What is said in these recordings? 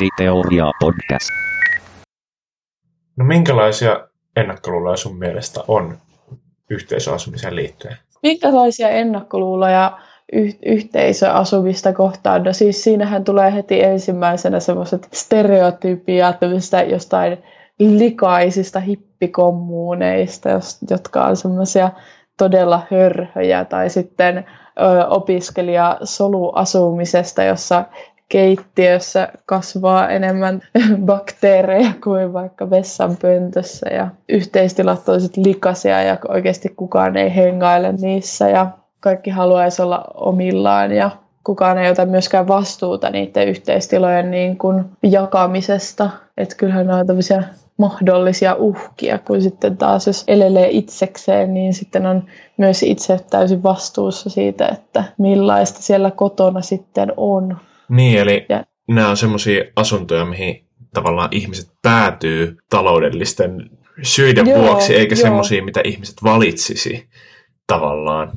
Nettiteoria podcast. No minkälaisia ennakkoluuloja sun mielestä on yhteisöasumiseen liittyen? Minkälaisia ennakkoluuloja yh- yhteisöasumista kohtaan? No siis siinähän tulee heti ensimmäisenä semmoiset stereotypiat jostain likaisista hippikommuuneista, jotka on semmoisia todella hörhöjä, tai sitten ö, opiskelija soluasumisesta, jossa keittiössä kasvaa enemmän bakteereja kuin vaikka vessanpöntössä ja yhteistilat on likaisia ja oikeasti kukaan ei hengaile niissä ja kaikki haluaisi olla omillaan ja kukaan ei ota myöskään vastuuta niiden yhteistilojen niin kuin jakamisesta. Että kyllähän nämä on tämmöisiä mahdollisia uhkia, kun sitten taas jos elelee itsekseen, niin sitten on myös itse täysin vastuussa siitä, että millaista siellä kotona sitten on. Niin, eli ja. nämä on semmoisia asuntoja, mihin tavallaan ihmiset päätyy taloudellisten syiden joo, vuoksi, eikä semmoisia, mitä ihmiset valitsisi tavallaan.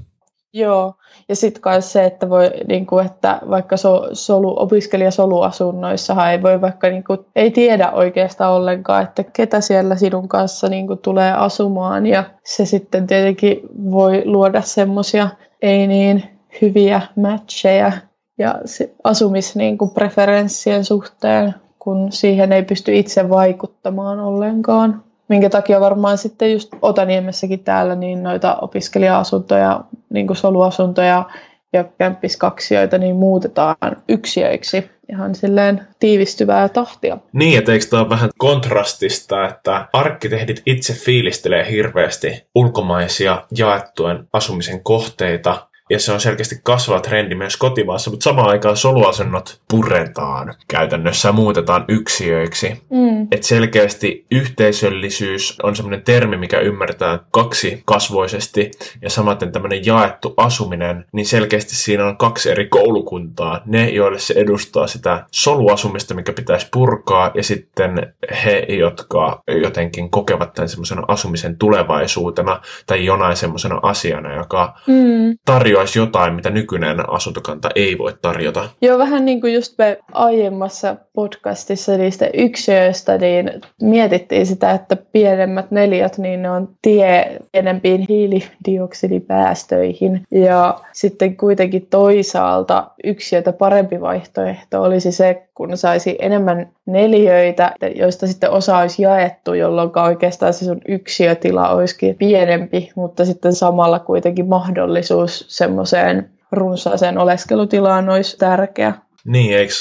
Joo, ja sitten myös se, että, voi, niin kuin, että vaikka so, solu, opiskelijasoluasunnoissahan ei voi vaikka niin kuin, ei tiedä oikeastaan ollenkaan, että ketä siellä sinun kanssa niin kuin, tulee asumaan. Ja se sitten tietenkin voi luoda semmoisia ei niin hyviä matcheja ja asumispreferenssien niin suhteen, kun siihen ei pysty itse vaikuttamaan ollenkaan. Minkä takia varmaan sitten just Otaniemessäkin täällä niin noita opiskelija-asuntoja, niin kuin soluasuntoja ja kämppiskaksioita niin muutetaan yksiöiksi ihan silleen tiivistyvää tahtia. Niin, että eikö tämä ole vähän kontrastista, että arkkitehdit itse fiilistelee hirveästi ulkomaisia jaettujen asumisen kohteita, ja se on selkeästi kasvava trendi myös kotimaassa, mutta samaan aikaan soluasennot puretaan käytännössä ja muutetaan yksiöiksi. Mm. Et selkeästi yhteisöllisyys on semmoinen termi, mikä ymmärtää kaksi kasvoisesti ja samaten tämmöinen jaettu asuminen, niin selkeästi siinä on kaksi eri koulukuntaa. Ne, joille se edustaa sitä soluasumista, mikä pitäisi purkaa, ja sitten he, jotka jotenkin kokevat tämän semmoisena asumisen tulevaisuutena tai jonain semmoisena asiana, joka mm. tarjoaa tarjoaisi jotain, mitä nykyinen asuntokanta ei voi tarjota. Joo, vähän niin kuin just me aiemmassa podcastissa niistä yksiöistä, niin mietittiin sitä, että pienemmät neljät, niin ne on tie pienempiin hiilidioksidipäästöihin. Ja sitten kuitenkin toisaalta yksiötä parempi vaihtoehto olisi se, kun saisi enemmän neliöitä, joista sitten osa olisi jaettu, jolloin oikeastaan se sun yksiötila olisikin pienempi, mutta sitten samalla kuitenkin mahdollisuus semmoiseen runsaaseen oleskelutilaan olisi tärkeä. Niin, eikö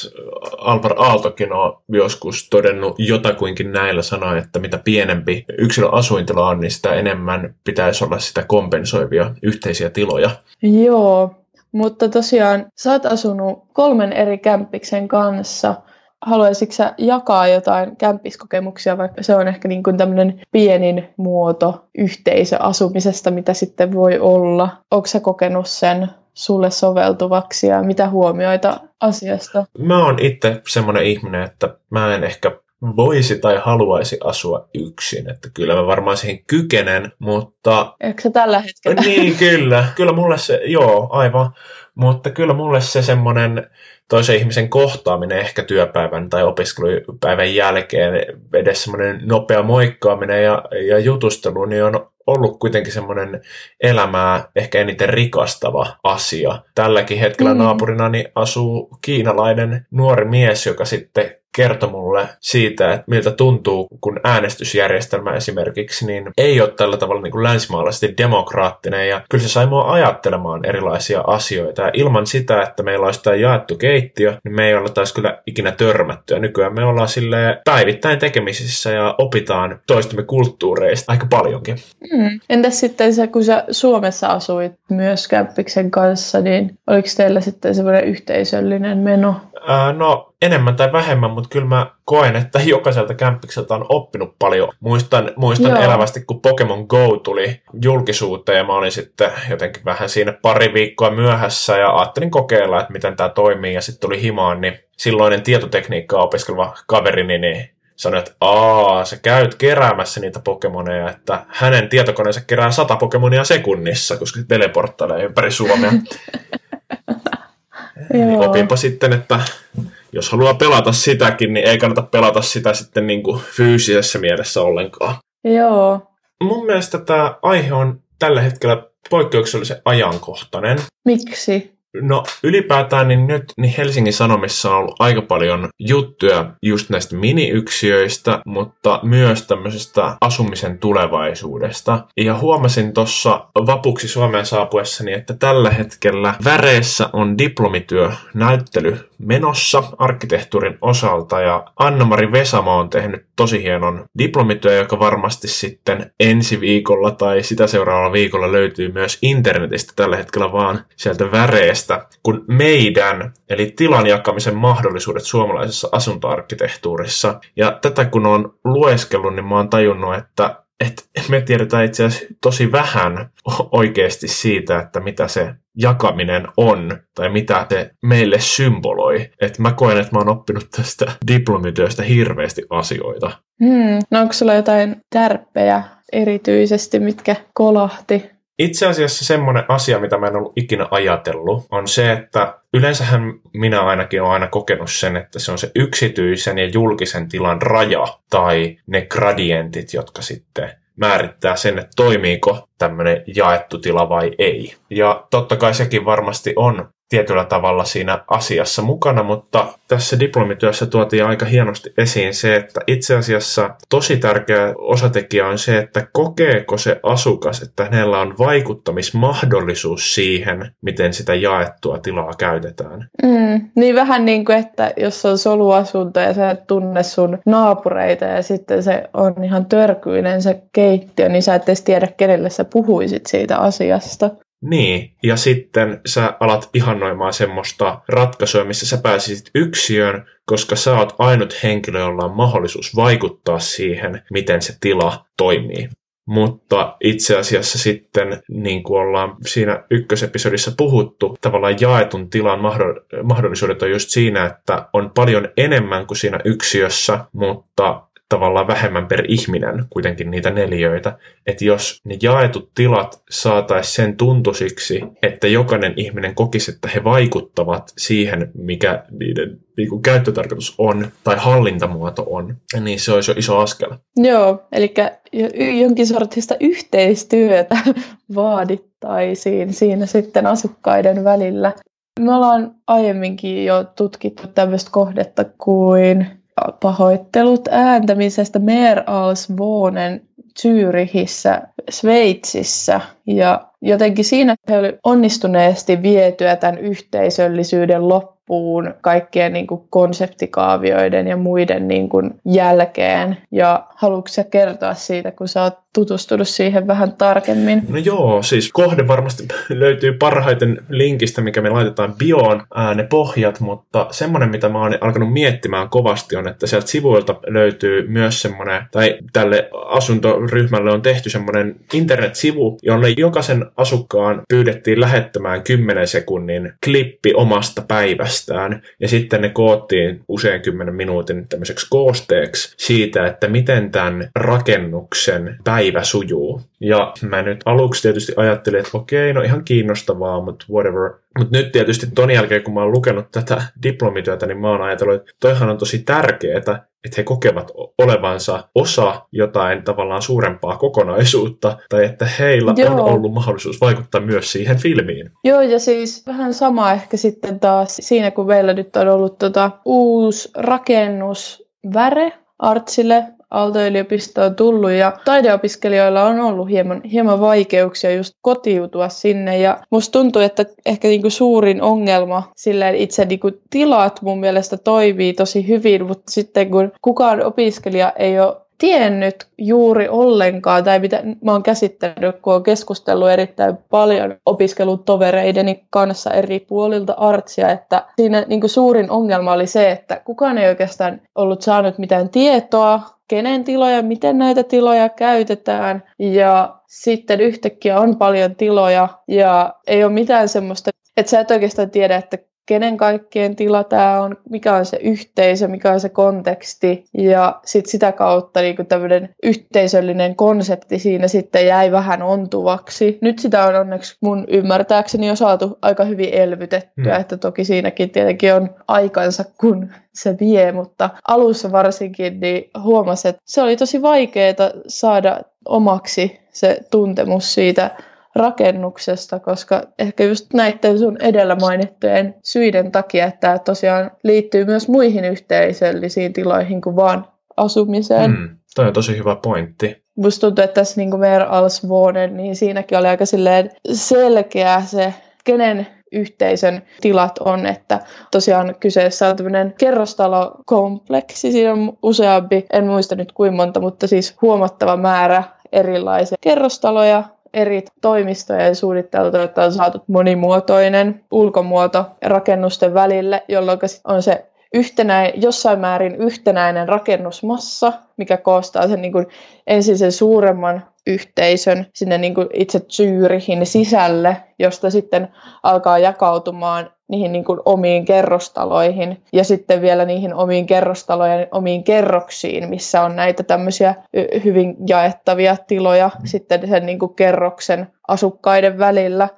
Alvar Aaltokin ole joskus todennut jotakuinkin näillä sanoa, että mitä pienempi yksilön asuintila on, niin sitä enemmän pitäisi olla sitä kompensoivia yhteisiä tiloja. Joo, mutta tosiaan sä oot asunut kolmen eri kämppiksen kanssa. Haluaisitko sä jakaa jotain kämppiskokemuksia, vaikka se on ehkä niin kuin tämmöinen pienin muoto yhteisöasumisesta, mitä sitten voi olla? Onko sä kokenut sen sulle soveltuvaksi ja mitä huomioita asiasta? Mä oon itse semmoinen ihminen, että mä en ehkä voisi tai haluaisi asua yksin. Että kyllä mä varmaan siihen kykenen, mutta... Eikö se tällä hetkellä? Niin, kyllä. Kyllä mulle se, joo, aivan. Mutta kyllä mulle se semmoinen toisen ihmisen kohtaaminen ehkä työpäivän tai opiskelupäivän jälkeen, edes semmoinen nopea moikkaaminen ja, ja jutustelu, niin on ollut kuitenkin semmoinen elämää ehkä eniten rikastava asia. Tälläkin hetkellä mm. naapurinani asuu kiinalainen nuori mies, joka sitten kertoi mulle siitä, että miltä tuntuu, kun äänestysjärjestelmä esimerkiksi niin ei ole tällä tavalla niin kuin länsimaalaisesti demokraattinen. Ja kyllä se sai mua ajattelemaan erilaisia asioita. Ja ilman sitä, että meillä olisi tämä jaettu keittiö, niin me ei olla taas kyllä ikinä törmätty. Ja nykyään me ollaan sille päivittäin tekemisissä ja opitaan toistamme kulttuureista aika paljonkin. Mm. Entäs sitten se, kun sä Suomessa asuit myös Käppiksen kanssa, niin oliko teillä sitten semmoinen yhteisöllinen meno? No enemmän tai vähemmän, mutta kyllä mä koen, että jokaiselta kämppikseltä on oppinut paljon. Muistan, muistan elävästi, kun Pokemon Go tuli julkisuuteen ja mä olin sitten jotenkin vähän siinä pari viikkoa myöhässä ja ajattelin kokeilla, että miten tämä toimii ja sitten tuli himaan, niin silloinen tietotekniikkaa opiskeleva kaverini niin sanoi, että aa, sä käyt keräämässä niitä Pokemoneja, että hänen tietokoneensa kerää sata Pokemonia sekunnissa, koska se teleporttailee ympäri Suomea. niin opinpa sitten, että jos haluaa pelata sitäkin, niin ei kannata pelata sitä sitten niin kuin fyysisessä mielessä ollenkaan. Joo. Mun mielestä tämä aihe on tällä hetkellä poikkeuksellisen ajankohtainen. Miksi? No ylipäätään niin nyt niin Helsingin Sanomissa on ollut aika paljon juttuja just näistä miniyksiöistä, mutta myös tämmöisestä asumisen tulevaisuudesta. Ja huomasin tuossa vapuksi Suomeen saapuessani, että tällä hetkellä Väreessä on diplomityö näyttely menossa arkkitehtuurin osalta ja Anna-Mari Vesamo on tehnyt tosi hienon diplomityö, joka varmasti sitten ensi viikolla tai sitä seuraavalla viikolla löytyy myös internetistä tällä hetkellä vaan sieltä väreestä, kun meidän, eli tilan jakamisen mahdollisuudet suomalaisessa asuntoarkkitehtuurissa. Ja tätä kun on lueskellut, niin mä oon tajunnut, että että me tiedetään itse asiassa tosi vähän oikeasti siitä, että mitä se jakaminen on tai mitä se meille symboloi. Että mä koen, että mä oon oppinut tästä diplomityöstä hirveästi asioita. Hmm. No onko sulla jotain tärppejä erityisesti, mitkä kolahti? Itse asiassa semmoinen asia, mitä mä en ollut ikinä ajatellut, on se, että yleensähän minä ainakin olen aina kokenut sen, että se on se yksityisen ja julkisen tilan raja tai ne gradientit, jotka sitten määrittää sen, että toimiiko tämmöinen jaettu tila vai ei. Ja totta kai sekin varmasti on tietyllä tavalla siinä asiassa mukana, mutta tässä diplomityössä tuotiin aika hienosti esiin se, että itse asiassa tosi tärkeä osatekijä on se, että kokeeko se asukas, että hänellä on vaikuttamismahdollisuus siihen, miten sitä jaettua tilaa käytetään. Mm, niin vähän niin kuin, että jos on soluasunto ja sä et tunne sun naapureita ja sitten se on ihan törkyinen se keittiö, niin sä et edes tiedä, kenelle sä puhuisit siitä asiasta. Niin, ja sitten sä alat ihannoimaan semmoista ratkaisua, missä sä pääsisit yksiöön, koska sä oot ainut henkilö, jolla on mahdollisuus vaikuttaa siihen, miten se tila toimii. Mutta itse asiassa sitten, niin kuin ollaan siinä ykkösepisodissa puhuttu, tavallaan jaetun tilan mahdollisuudet on just siinä, että on paljon enemmän kuin siinä yksiössä, mutta tavallaan vähemmän per ihminen kuitenkin niitä neliöitä. Että jos ne jaetut tilat saataisiin sen tuntuisiksi, että jokainen ihminen kokisi, että he vaikuttavat siihen, mikä niiden niin kuin käyttötarkoitus on tai hallintamuoto on, niin se olisi jo iso askel. Joo, eli jonkin sortista yhteistyötä vaadittaisiin siinä sitten asukkaiden välillä. Me ollaan aiemminkin jo tutkittu tämmöistä kohdetta kuin pahoittelut ääntämisestä Mer als Wohnen Zyrihissä, Sveitsissä. Ja jotenkin siinä he oli onnistuneesti vietyä tämän yhteisöllisyyden loppuun kaikkien niin kuin konseptikaavioiden ja muiden niin kuin jälkeen. Ja haluatko kertoa siitä, kun sä oot tutustunut siihen vähän tarkemmin? No joo, siis kohde varmasti löytyy parhaiten linkistä, mikä me laitetaan bioon ää, ne pohjat, mutta semmoinen, mitä mä oon alkanut miettimään kovasti on, että sieltä sivuilta löytyy myös semmoinen, tai tälle asuntoryhmälle on tehty semmoinen internetsivu, jolle jokaisen asukkaan pyydettiin lähettämään 10 sekunnin klippi omasta päivästään, ja sitten ne koottiin usein 10 minuutin tämmöiseksi koosteeksi siitä, että miten tämän rakennuksen päivä sujuu. Ja mä nyt aluksi tietysti ajattelin, että okei, no ihan kiinnostavaa, mutta whatever. Mutta nyt tietysti ton jälkeen, kun mä oon lukenut tätä diplomityötä, niin mä oon ajatellut, että toihan on tosi tärkeää, että he kokevat olevansa osa jotain tavallaan suurempaa kokonaisuutta, tai että heillä Joo. on ollut mahdollisuus vaikuttaa myös siihen filmiin. Joo, ja siis vähän sama ehkä sitten taas siinä, kun meillä nyt on ollut tota uusi rakennus Väre Artsille Aalto-yliopistoon tullut ja taideopiskelijoilla on ollut hieman, hieman vaikeuksia just kotiutua sinne. Ja musta tuntuu, että ehkä niinku suurin ongelma silleen itse niinku tilat mun mielestä toimii tosi hyvin, mutta sitten kun kukaan opiskelija ei ole tiennyt juuri ollenkaan, tai mitä mä oon käsittänyt, kun oon keskustellut erittäin paljon opiskelutovereideni kanssa eri puolilta artsia, että siinä niin kuin suurin ongelma oli se, että kukaan ei oikeastaan ollut saanut mitään tietoa, kenen tiloja, miten näitä tiloja käytetään, ja sitten yhtäkkiä on paljon tiloja, ja ei ole mitään semmoista, että sä et oikeastaan tiedä, että kenen kaikkien tila tämä on, mikä on se yhteisö, mikä on se konteksti ja sitten sitä kautta niin tämmöinen yhteisöllinen konsepti siinä sitten jäi vähän ontuvaksi. Nyt sitä on onneksi mun ymmärtääkseni jo saatu aika hyvin elvytettyä, mm. että toki siinäkin tietenkin on aikansa, kun se vie, mutta alussa varsinkin niin huomasin, että se oli tosi vaikeaa saada omaksi se tuntemus siitä rakennuksesta, koska ehkä just näiden sun edellä mainittujen syiden takia, että tämä tosiaan liittyy myös muihin yhteisöllisiin tiloihin kuin vaan asumiseen. Mm, toi on tosi hyvä pointti. Musta tuntuu, että tässä niin Mer Alsvonen, niin siinäkin oli aika selkeä se, kenen yhteisön tilat on, että tosiaan kyseessä on tämmöinen kerrostalokompleksi, siinä on useampi, en muista nyt kuinka monta, mutta siis huomattava määrä erilaisia kerrostaloja, eri toimistojen suunnitteltu, että on saatu monimuotoinen ulkomuoto rakennusten välille, jolloin on se yhtenäin, jossain määrin yhtenäinen rakennusmassa, mikä koostaa sen niin kuin ensin sen suuremman yhteisön sinne niin kuin itse Zyrihin sisälle, josta sitten alkaa jakautumaan niihin niin kuin omiin kerrostaloihin ja sitten vielä niihin omiin kerrostalojen omiin kerroksiin, missä on näitä tämmöisiä hyvin jaettavia tiloja sitten sen niin kuin kerroksen asukkaiden välillä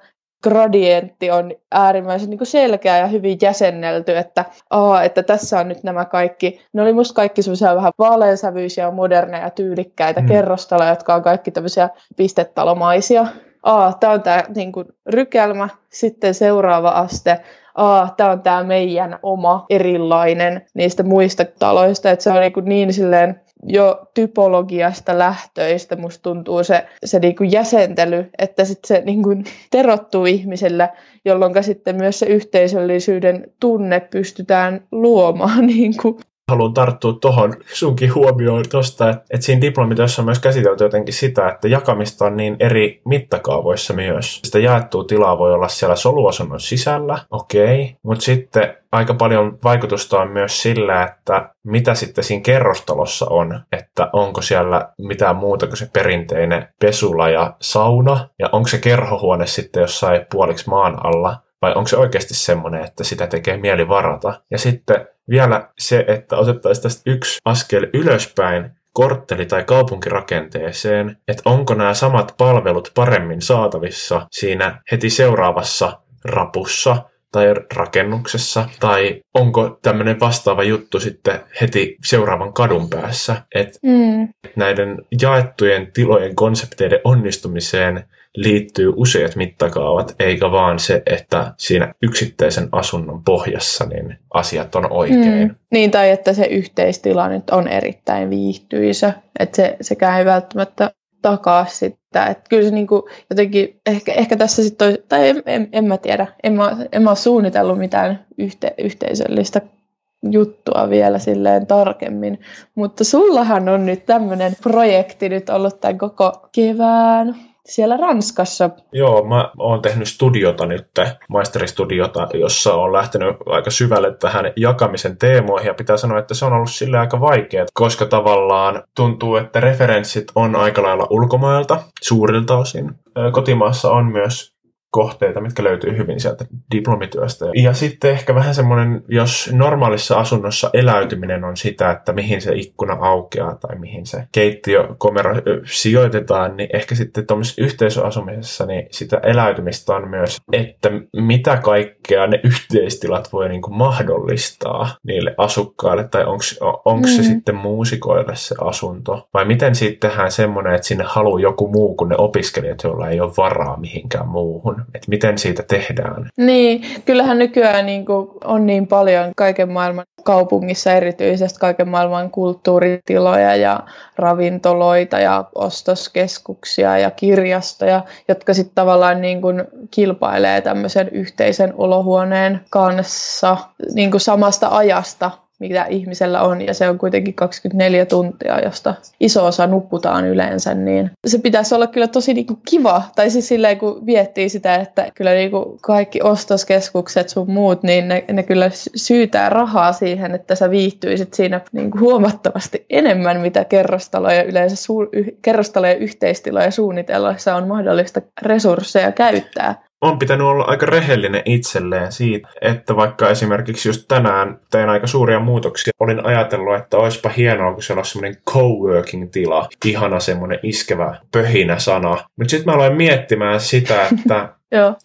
gradientti on äärimmäisen niin kuin selkeä ja hyvin jäsennelty, että, aa, että tässä on nyt nämä kaikki, ne oli musta kaikki semmoisia vähän vaaleansävyisiä, moderneja, tyylikkäitä mm. kerrostaloja, jotka on kaikki tämmöisiä pistetalomaisia. Aa, tämä on tämä niin kuin, rykelmä, sitten seuraava aste, aa, tämä on tämä meidän oma erilainen niistä muista taloista, että se on niin, kuin niin silleen jo typologiasta lähtöistä musta tuntuu se, se niinku jäsentely, että sit se niinku terottuu ihmisellä, jolloin sitten myös se yhteisöllisyyden tunne pystytään luomaan. Niinku. Haluan tarttua tuohon sunkin huomioon tuosta, että, että siinä diplomityössä on myös käsitelty jotenkin sitä, että jakamista on niin eri mittakaavoissa myös. Sitä jaettua tilaa voi olla siellä soluasunnon sisällä, okei, okay, mutta sitten aika paljon vaikutusta on myös sillä, että mitä sitten siinä kerrostalossa on, että onko siellä mitään muuta kuin se perinteinen pesula ja sauna, ja onko se kerhohuone sitten jossain puoliksi maan alla, vai onko se oikeasti semmoinen, että sitä tekee mieli varata. Ja sitten vielä se, että otettaisiin tästä yksi askel ylöspäin, kortteli- tai kaupunkirakenteeseen, että onko nämä samat palvelut paremmin saatavissa siinä heti seuraavassa rapussa, tai rakennuksessa, tai onko tämmöinen vastaava juttu sitten heti seuraavan kadun päässä. Että mm. näiden jaettujen tilojen konsepteiden onnistumiseen liittyy useat mittakaavat, eikä vaan se, että siinä yksittäisen asunnon pohjassa niin asiat on oikein. Mm. Niin, tai että se yhteistila nyt on erittäin viihtyisä, että se, sekään ei välttämättä takaa sitä. Että kyllä se niinku jotenkin, ehkä, ehkä tässä sitten, tai en, en, en, mä tiedä, en mä, en mä ole suunnitellut mitään yhte, yhteisöllistä juttua vielä silleen tarkemmin. Mutta sullahan on nyt tämmöinen projekti nyt ollut tämän koko kevään siellä Ranskassa. Joo, mä oon tehnyt studiota nyt, maisteristudiota, jossa on lähtenyt aika syvälle tähän jakamisen teemoihin ja pitää sanoa, että se on ollut sille aika vaikeaa, koska tavallaan tuntuu, että referenssit on aika lailla ulkomailta suurilta osin. Kotimaassa on myös kohteita, mitkä löytyy hyvin sieltä diplomityöstä. Ja sitten ehkä vähän semmoinen, jos normaalissa asunnossa eläytyminen on sitä, että mihin se ikkuna aukeaa tai mihin se keittiökomero sijoitetaan, niin ehkä sitten tuommoisessa yhteisöasumisessa niin sitä eläytymistä on myös, että mitä kaikkea ne yhteistilat voi niin kuin mahdollistaa niille asukkaille, tai onko mm. se sitten muusikoille se asunto, vai miten sitten tehdään semmoinen, että sinne haluaa joku muu kuin ne opiskelijat, joilla ei ole varaa mihinkään muuhun että miten siitä tehdään. Niin, kyllähän nykyään niin kuin on niin paljon kaiken maailman kaupungissa erityisesti kaiken maailman kulttuuritiloja ja ravintoloita ja ostoskeskuksia ja kirjastoja, jotka sitten tavallaan niin kuin kilpailee tämmöisen yhteisen olohuoneen kanssa niin kuin samasta ajasta mitä ihmisellä on, ja se on kuitenkin 24 tuntia, josta iso osa nukutaan yleensä, niin se pitäisi olla kyllä tosi niinku kiva, tai siis silleen kun viettii sitä, että kyllä niinku kaikki ostoskeskukset sun muut, niin ne, ne kyllä syytää rahaa siihen, että sä viihtyisit siinä niinku huomattavasti enemmän, mitä kerrostaloja yleensä, su- y- kerrostaloja yhteistiloja suunnitellessa on mahdollista resursseja käyttää. On pitänyt olla aika rehellinen itselleen siitä, että vaikka esimerkiksi just tänään tein aika suuria muutoksia, olin ajatellut, että olisipa hienoa, kun siellä olisi semmoinen coworking-tila, ihana semmoinen iskevä pöhinä sana. Mutta sitten mä aloin miettimään sitä, että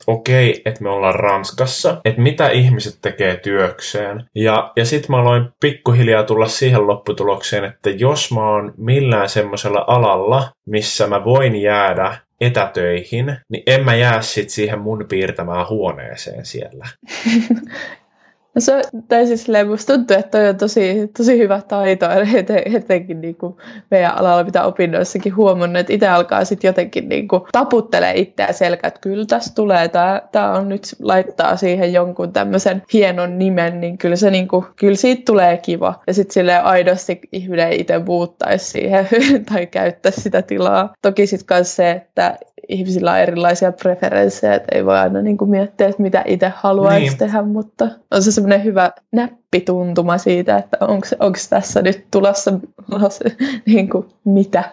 okei, okay, että me ollaan Ranskassa, että mitä ihmiset tekee työkseen. Ja, ja sitten mä aloin pikkuhiljaa tulla siihen lopputulokseen, että jos mä oon millään semmoisella alalla, missä mä voin jäädä etätöihin, niin en mä jää sit siihen mun piirtämään huoneeseen siellä. No se, tai siis musta tuntuu, että toi on tosi, tosi hyvä taito, etenkin niin kuin meidän alalla, mitä opinnoissakin huomannut, että itse alkaa sitten jotenkin niin kuin taputtelee itseä selkä, että kyllä tässä tulee, tämä, tämä on nyt laittaa siihen jonkun tämmöisen hienon nimen, niin kyllä, se niin kuin, kyllä siitä tulee kiva. Ja sitten sille aidosti ihminen itse muuttaisi siihen tai käyttäisi sitä tilaa. Toki sitten myös se, että ihmisillä on erilaisia preferenssejä, että ei voi aina niin kuin miettiä, että mitä itse haluaisi niin. tehdä, mutta on se semmoinen hyvä näppituntuma siitä, että onko tässä nyt tulossa niin kuin, mitä.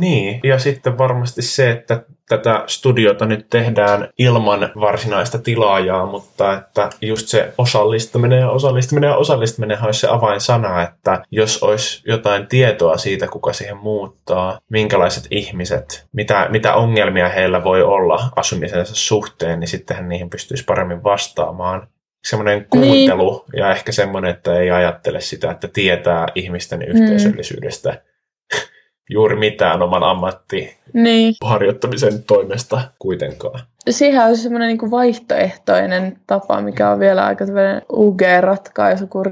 Niin, ja sitten varmasti se, että tätä studiota nyt tehdään ilman varsinaista tilaajaa, mutta että just se osallistuminen ja osallistuminen ja osallistuminen olisi se avainsana, että jos olisi jotain tietoa siitä, kuka siihen muuttaa, minkälaiset ihmiset, mitä, mitä ongelmia heillä voi olla asumisensa suhteen, niin sittenhän niihin pystyisi paremmin vastaamaan semmoinen kuuntelu niin. ja ehkä semmoinen, että ei ajattele sitä, että tietää ihmisten mm. yhteisöllisyydestä mm. juuri mitään oman ammatti niin. harjoittamisen toimesta kuitenkaan. Siihen on semmoinen niin vaihtoehtoinen tapa, mikä on vielä aika UG-ratkaisu kuin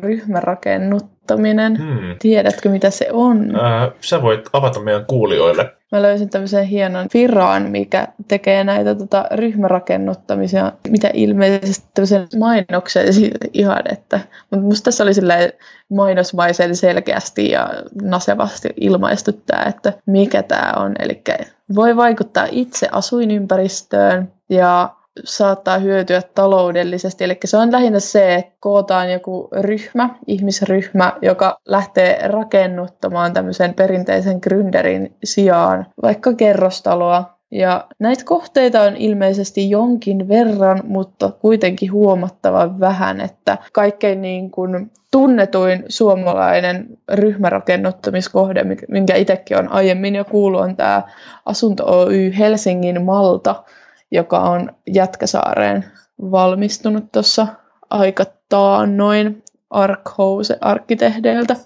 ryhmärakennuttaminen. Hmm. Tiedätkö, mitä se on? Äh, sä voit avata meidän kuulijoille Mä löysin tämmöisen hienon firaan, mikä tekee näitä tota, ryhmärakennuttamisia, mitä ilmeisesti tämmöisen mainoksen ihan, että, mutta musta tässä oli silleen mainosmaisen selkeästi ja nasevasti ilmaistu tämä, että mikä tämä on. Eli voi vaikuttaa itse asuinympäristöön ja saattaa hyötyä taloudellisesti. Eli se on lähinnä se, että kootaan joku ryhmä, ihmisryhmä, joka lähtee rakennuttamaan tämmöisen perinteisen gründerin sijaan vaikka kerrostaloa. Ja näitä kohteita on ilmeisesti jonkin verran, mutta kuitenkin huomattavan vähän, että kaikkein niin kuin tunnetuin suomalainen ryhmärakennuttamiskohde, minkä itsekin on aiemmin jo kuullut, on tämä Asunto Oy Helsingin Malta, joka on Jätkäsaareen valmistunut tuossa aika taannoin Arkhouse arkkitehdeiltä,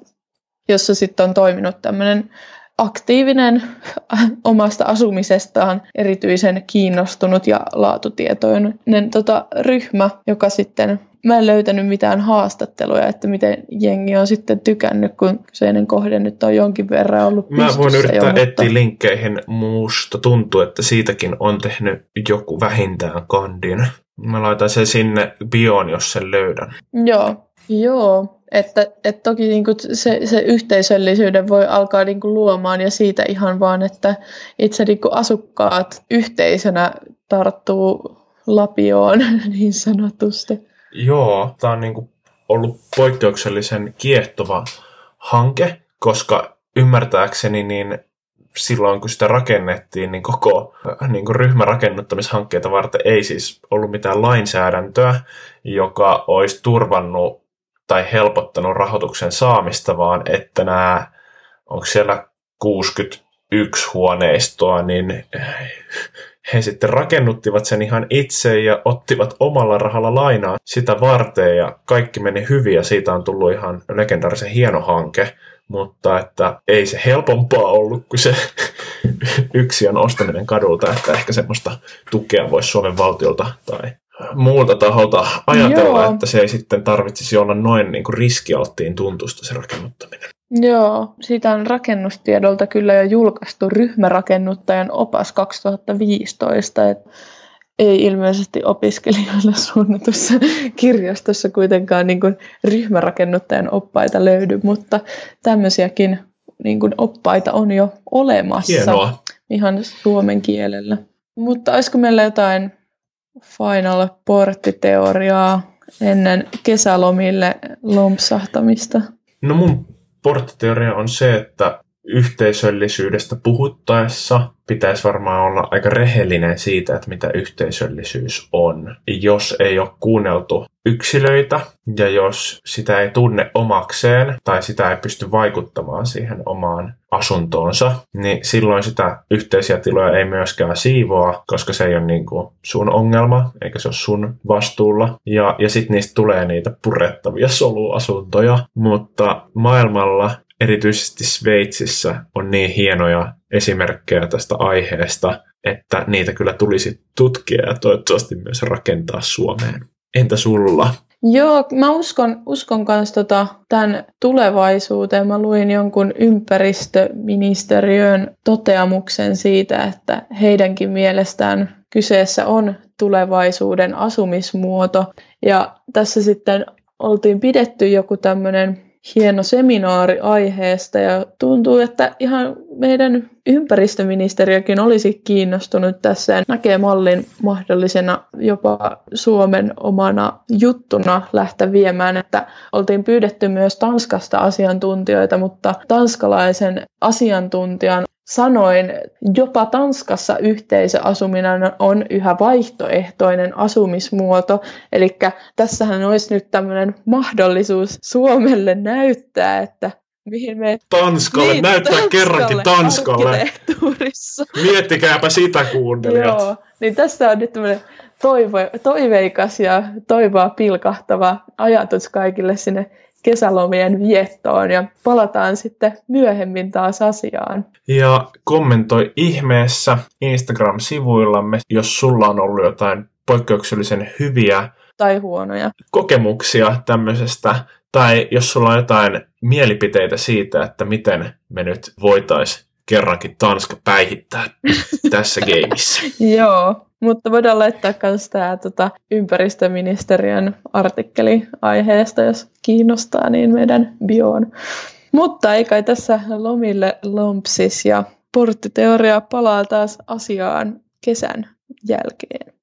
jossa sitten on toiminut tämmöinen aktiivinen omasta asumisestaan erityisen kiinnostunut ja laatutietoinen tota, ryhmä, joka sitten mä en löytänyt mitään haastatteluja, että miten jengi on sitten tykännyt, kun kyseinen kohde nyt on jonkin verran ollut Mä voin yrittää jo, mutta... etsiä linkkeihin. Musta tuntuu, että siitäkin on tehnyt joku vähintään kandin. Mä laitan sen sinne bioon, jos sen löydän. Joo, joo. Että, että toki niin kuin se, se yhteisöllisyyden voi alkaa niin kuin luomaan ja siitä ihan vaan, että itse niin kuin asukkaat yhteisönä tarttuu lapioon niin sanotusti. Joo, tämä on niin kuin ollut poikkeuksellisen kiehtova hanke, koska ymmärtääkseni niin silloin, kun sitä rakennettiin, niin koko niin kuin ryhmärakennuttamishankkeita varten ei siis ollut mitään lainsäädäntöä, joka olisi turvannut tai helpottanut rahoituksen saamista, vaan että nämä, onko siellä 61 huoneistoa, niin he sitten rakennuttivat sen ihan itse ja ottivat omalla rahalla lainaa sitä varten ja kaikki meni hyvin ja siitä on tullut ihan legendaarisen hieno hanke, mutta että ei se helpompaa ollut kuin se yksiön ostaminen kadulta, että ehkä semmoista tukea voisi Suomen valtiolta tai muulta taholta ajatella, Joo. että se ei sitten tarvitsisi olla noin niin kuin riskialttiin tuntusta se rakennuttaminen. Joo, siitä on rakennustiedolta kyllä jo julkaistu ryhmärakennuttajan opas 2015, että ei ilmeisesti opiskelijoille suunnatussa kirjastossa kuitenkaan niin kuin ryhmärakennuttajan oppaita löydy, mutta tämmöisiäkin niin kuin oppaita on jo olemassa Hienoa. ihan suomen kielellä. Mutta olisiko meillä jotain final porttiteoriaa ennen kesälomille lompsahtamista? No mun porttiteoria on se, että yhteisöllisyydestä puhuttaessa pitäisi varmaan olla aika rehellinen siitä, että mitä yhteisöllisyys on. Jos ei ole kuunneltu yksilöitä ja jos sitä ei tunne omakseen tai sitä ei pysty vaikuttamaan siihen omaan asuntoonsa, niin silloin sitä yhteisiä tiloja ei myöskään siivoa, koska se ei ole niin kuin sun ongelma, eikä se ole sun vastuulla. Ja, ja sitten niistä tulee niitä purettavia soluasuntoja, mutta maailmalla erityisesti Sveitsissä on niin hienoja esimerkkejä tästä aiheesta, että niitä kyllä tulisi tutkia ja toivottavasti myös rakentaa Suomeen. Entä sulla? Joo, mä uskon, uskon myös tota, tämän tulevaisuuteen. Mä luin jonkun ympäristöministeriön toteamuksen siitä, että heidänkin mielestään kyseessä on tulevaisuuden asumismuoto. Ja tässä sitten oltiin pidetty joku tämmöinen hieno seminaari aiheesta ja tuntuu, että ihan meidän ympäristöministeriökin olisi kiinnostunut tässä ja näkee mallin mahdollisena jopa Suomen omana juttuna lähteä viemään, että oltiin pyydetty myös Tanskasta asiantuntijoita, mutta tanskalaisen asiantuntijan sanoin, jopa Tanskassa yhteisöasuminen on yhä vaihtoehtoinen asumismuoto. Eli tässähän olisi nyt tämmöinen mahdollisuus Suomelle näyttää, että mihin me... Tanskalle, niin, näyttää Tanskalle, kerrankin Tanskalle. Miettikääpä sitä kuuntelijat. Joo, niin tässä on nyt tämmöinen toivo, toiveikas ja toivoa pilkahtava ajatus kaikille sinne kesälomien viettoon ja palataan sitten myöhemmin taas asiaan. Ja kommentoi ihmeessä Instagram-sivuillamme, jos sulla on ollut jotain poikkeuksellisen hyviä tai huonoja kokemuksia tämmöisestä, tai jos sulla on jotain mielipiteitä siitä, että miten me nyt voitaisiin kerrankin Tanska päihittää tässä gameissa. Joo, mutta voidaan laittaa myös tämä tota, ympäristöministeriön artikkeli aiheesta, jos kiinnostaa, niin meidän bioon. Mutta ei kai tässä lomille lompsis ja porttiteoria palaa taas asiaan kesän jälkeen.